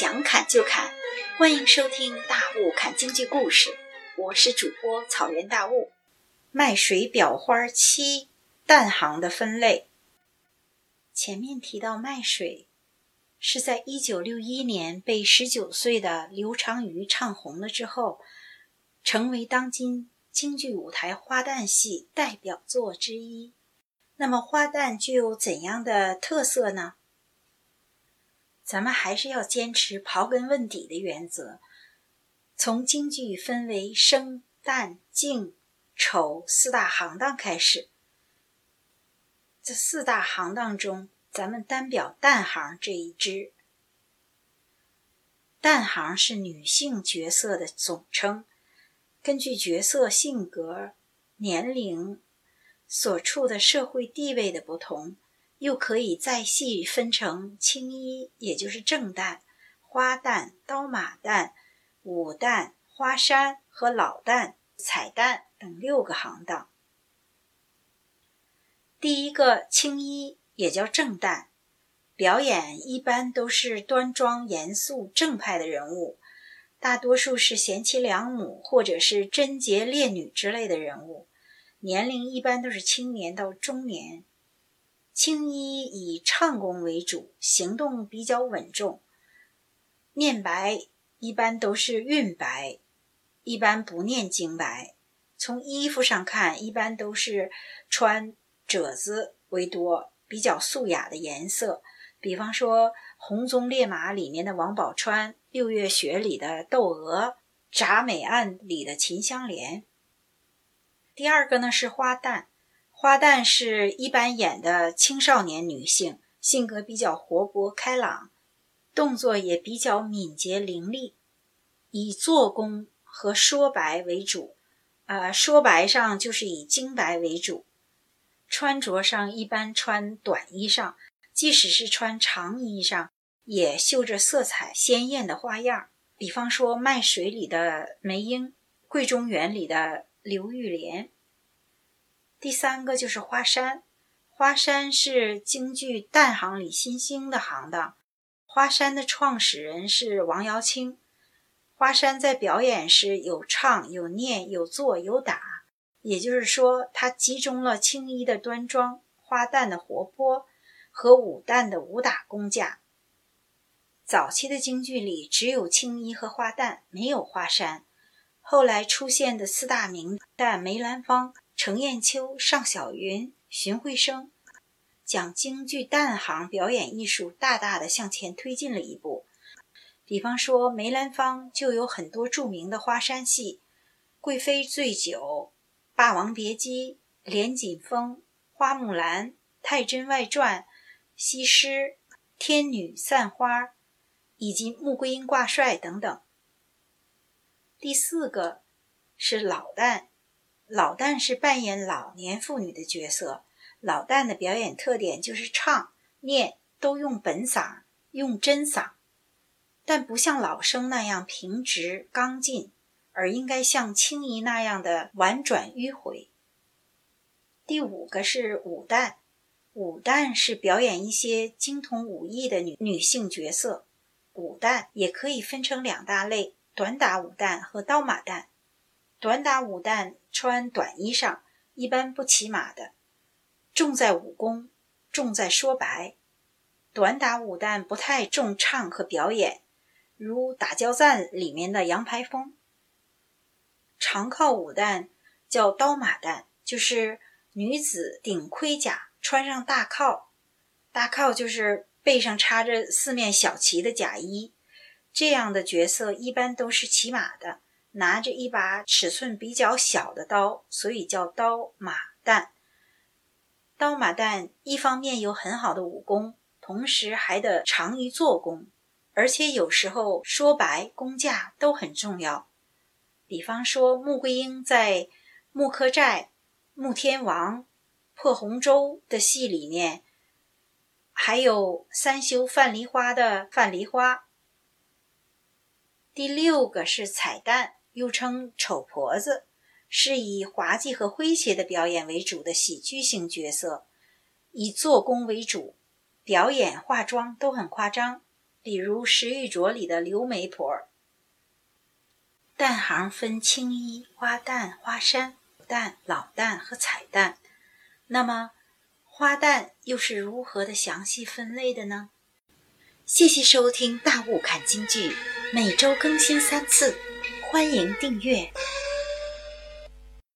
想砍就砍，欢迎收听《大雾砍京剧故事》，我是主播草原大雾。卖水裱花七旦行的分类，前面提到卖水，是在一九六一年被十九岁的刘长瑜唱红了之后，成为当今京剧舞台花旦戏代表作之一。那么花旦具有怎样的特色呢？咱们还是要坚持刨根问底的原则，从京剧分为生、旦、净、丑四大行当开始。这四大行当中，咱们单表旦行这一支。旦行是女性角色的总称，根据角色性格、年龄、所处的社会地位的不同。又可以再细分成青衣，也就是正旦、花旦、刀马旦、武旦、花山和老旦、彩旦等六个行当。第一个青衣也叫正旦，表演一般都是端庄严肃正派的人物，大多数是贤妻良母或者是贞洁烈女之类的人物，年龄一般都是青年到中年。青衣以唱功为主，行动比较稳重，念白一般都是韵白，一般不念经白。从衣服上看，一般都是穿褶子为多，比较素雅的颜色。比方说《红鬃烈马》里面的王宝钏，《六月雪》里的窦娥，《铡美案》里的秦香莲。第二个呢是花旦。花旦是一般演的青少年女性，性格比较活泼开朗，动作也比较敏捷伶俐，以做工和说白为主。呃，说白上就是以精白为主。穿着上一般穿短衣裳，即使是穿长衣裳，也绣着色彩鲜艳的花样。比方说《卖水》里的梅英，《桂中园》里的刘玉莲。第三个就是花山，花山是京剧旦行里新兴的行当。花山的创始人是王瑶卿。花山在表演时有唱有念有做有打，也就是说，它集中了青衣的端庄、花旦的活泼和武旦的武打功架。早期的京剧里只有青衣和花旦，没有花山。后来出现的四大名旦梅兰芳。程砚秋、尚小云、荀慧生，将京剧旦行表演艺术大大的向前推进了一步。比方说，梅兰芳就有很多著名的花山戏，《贵妃醉酒》《霸王别姬》《连锦风》《花木兰》《太真外传》《西施》《天女散花》，以及《穆桂英挂帅》等等。第四个是老旦。老旦是扮演老年妇女的角色。老旦的表演特点就是唱念都用本嗓，用真嗓，但不像老生那样平直刚劲，而应该像青衣那样的婉转迂回。第五个是武旦，武旦是表演一些精通武艺的女女性角色。武旦也可以分成两大类：短打武旦和刀马旦。短打武旦穿短衣裳，一般不骑马的，重在武功，重在说白。短打武旦不太重唱和表演，如《打交赞》里面的杨排风。长靠武旦叫刀马旦，就是女子顶盔甲，穿上大靠，大靠就是背上插着四面小旗的甲衣。这样的角色一般都是骑马的。拿着一把尺寸比较小的刀，所以叫刀马旦。刀马旦一方面有很好的武功，同时还得长于做工，而且有时候说白工价都很重要。比方说穆桂英在《穆柯寨》《穆天王》《破红州》的戏里面，还有三修范梨花的范梨花。第六个是彩蛋。又称丑婆子，是以滑稽和诙谐的表演为主的喜剧性角色，以做工为主，表演化妆都很夸张。比如石玉镯里的刘媒婆。蛋行分青衣、花旦、花衫旦、老旦和彩旦，那么花旦又是如何的详细分类的呢？谢谢收听《大雾看京剧》，每周更新三次，欢迎订阅。